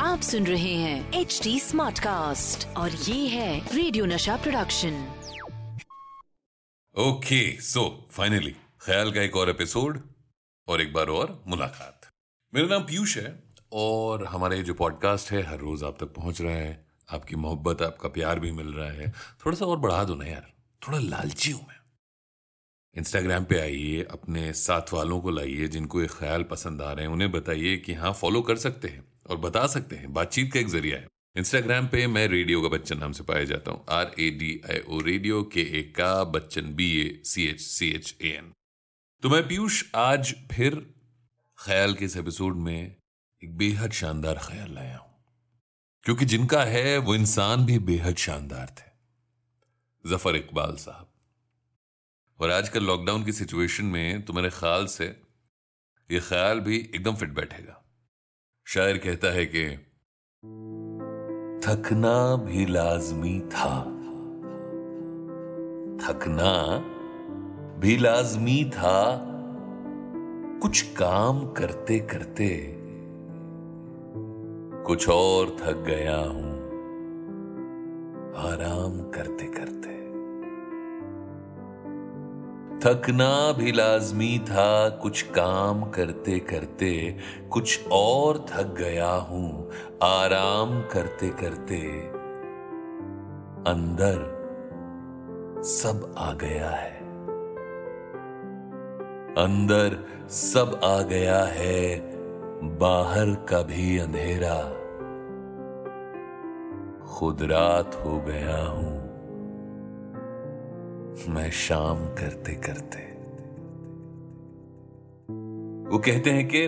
आप सुन रहे हैं एच डी स्मार्ट कास्ट और ये है radio Nasha production okay so finally ख्याल का एक और एपिसोड और एक बार और मुलाकात. मेरा नाम पीयूष है और हमारा ये जो पॉडकास्ट है हर रोज आप तक पहुँच रहा है. आपकी मोहब्बत आपका प्यार भी मिल रहा है. थोड़ा सा और बढ़ा दो ना यार. थोड़ा लालची हूँ मैं. इंस्टाग्राम पे आइए, अपने साथ वालों को लाइए, जिनको ये ख्याल पसंद आ रहे हैं, उन्हें बताइए कि हाँ फॉलो कर सकते हैं और बता सकते हैं। बातचीत का एक ज़रिया है। इंस्टाग्राम पे मैं रेडियो का बच्चन नाम से पाया जाता हूँ। R A D I O radio के ए का Bachchan B A C H C H A N तो मैं पीयूष, आज फिर ख्याल के इस एपिसोड में एक बेहद शानदार ख्याल लाया हूँ। क्योंकि जिनका है, वो इंसान भी बेहद शानदार थे। ज़फ़र इकबाल साहब। और आजकल लॉकडाउन की सिचुएशन में तो मेरे ख्याल से ये ख्याल भी एकदम फिट बैठेगा। शायर कहता है कि, थकना भी लाजमी था। थकना भी लाजमी था। कुछ काम करते करते कुछ और थक गया हूँ। आराम करते करते थकना भी लाजमी था, कुछ काम करते करते, कुछ और थक गया हूँ, आराम करते करते, अंदर सब आ गया है। अंदर सब आ गया है, बाहर का भी अंधेरा। खुद रात हो गया हूँ। मैं शाम करते करते। वो कहते हैं कि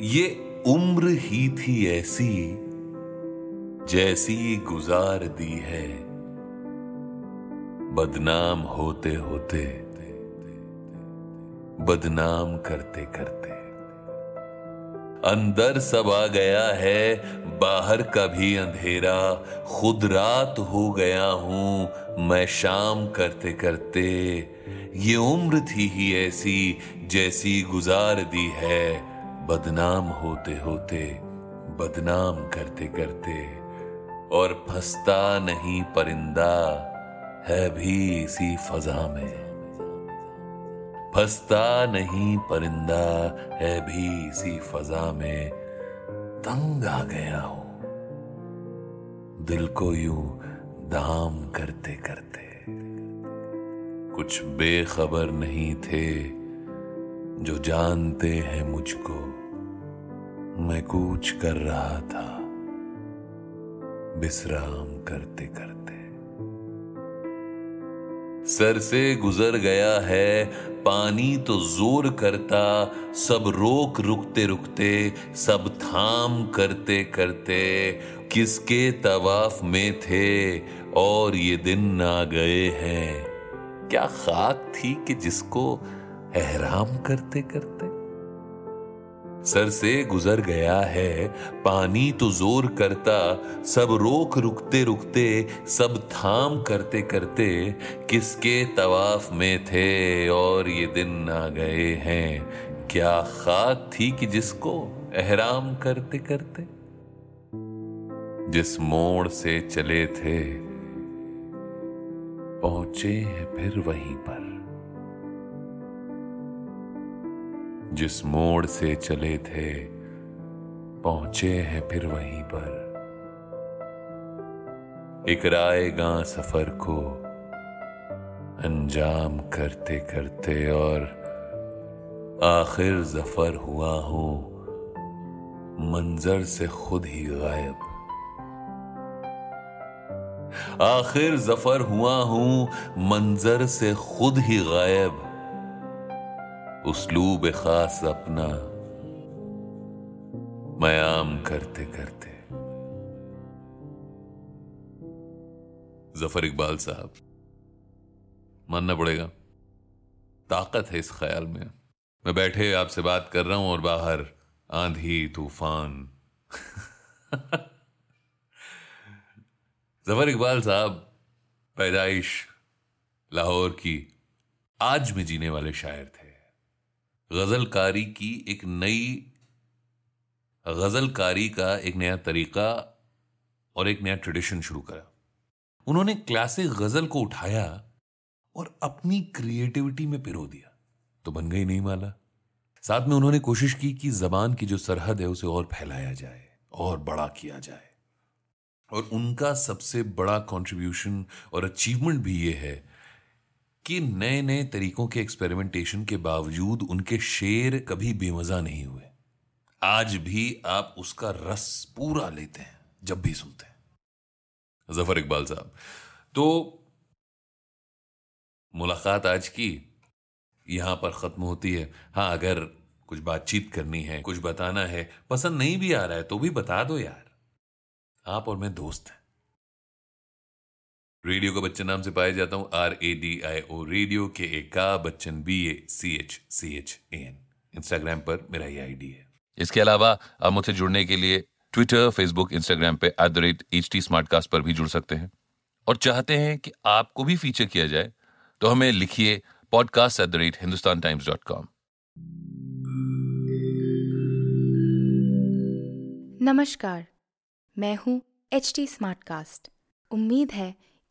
ये उम्र ही थी ऐसी, जैसी गुजार दी है। बदनाम होते होते, बदनाम करते करते। अंदर सब आ गया है, बाहर का भी अंधेरा। खुद रात हो गया हूँ, मैं शाम करते करते। ये उम्र थी ही ऐसी, जैसी गुजार दी है, बदनाम होते होते, बदनाम करते करते। और फंसता नहीं परिंदा, है भी इसी फजा में। फंसता नहीं परिंदा है भी इसी फजा में। तंग आ गया हूँ। दिल को यूँ दाम करते करते। कुछ बेखबर नहीं थे जो जानते हैं मुझको। मैं कूच कर रहा था। विश्राम करते करते। सर से गुजर गया है, पानी तो ज़ोर करता, सब रोक रुकते रुकते, सब थाम करते करते, किसके तवाफ में थे, और ये दिन आ गए हैं। क्या खाक थी कि जिसको हैराम करते करते? सर से गुजर गया है, पानी तो ज़ोर करता, सब रोक रुकते रुकते, सब थाम करते करते, किसके तवाफ में थे और ये दिन आ गए हैं। क्या खाक थी कि जिसको एहराम करते करते? जिस मोड़ से चले थे, पहुँचे हैं फिर वहीं पर। जिस मोड़ से चले थे, पहुँचे हैं फिर वहीं पर। इकराएगा सफ़र को अंजाम करते करते और आखिर ज़फ़र हुआ हूँ, मंजर से खुद ही गायब। आखिर ज़फ़र हुआ हूँ, मंजर से खुद ही गायब। उसलूब खास अपना मयाम करते करते। ज़फ़र इकबाल साहब, मानना पड़ेगा, ताकत है इस ख्याल में। मैं बैठे आपसे बात कर रहा हूँ और बाहर आंधी, तूफ़ान। ज़फ़र इकबाल साहब, पैदाइश लाहौर की आज में जीने वाले शायर थे। गजलकारी की एक नई, गजलकारी का एक नया तरीका और एक नया ट्रेडिशन शुरू करा। उन्होंने क्लासिक गज़ल को उठाया और अपनी क्रिएटिविटी में पिरो दिया। तो बन गई नहीं माला। साथ में उन्होंने कोशिश की कि जबान की जो सरहद है उसे और फैलाया जाए, और बड़ा किया जाए। और उनका सबसे बड़ा कंट्रीब्यूशन और अचीवमेंट भी ये है कि नए नए तरीकों के एक्सपेरिमेंटेशन के बावजूद उनके शेर कभी बेमजा नहीं हुए। आज भी आप उसका रस पूरा लेते हैं, जब भी सुनते हैं। ज़फ़र इकबाल साहब तो मुलाकात आज की यहाँ पर खत्म होती है। हाँ अगर कुछ बातचीत करनी है, कुछ बताना है, पसंद नहीं भी आ रहा है तो भी बता दो यार। आप और मैं दोस्त हैं। रेडियो का बच्चन नाम से पाया जाता हूँ R A D I O radio के ए का Bachchan B A C H C H A N Instagram पर मेरा ये आईडी है। इसके अलावा आप मुझसे जुड़ने के लिए ट्विटर फेसबुक इंस्टाग्राम पे at the rate H T पर भी जुड़ सकते हैं। और चाहते हैं कि आपको भी फीचर किया जाए तो हमें लिखिए podcast at the rate Hindustan times dot com नमस्कार, मैं हूँ एच टी स्मार्टकास्ट उम्मीद है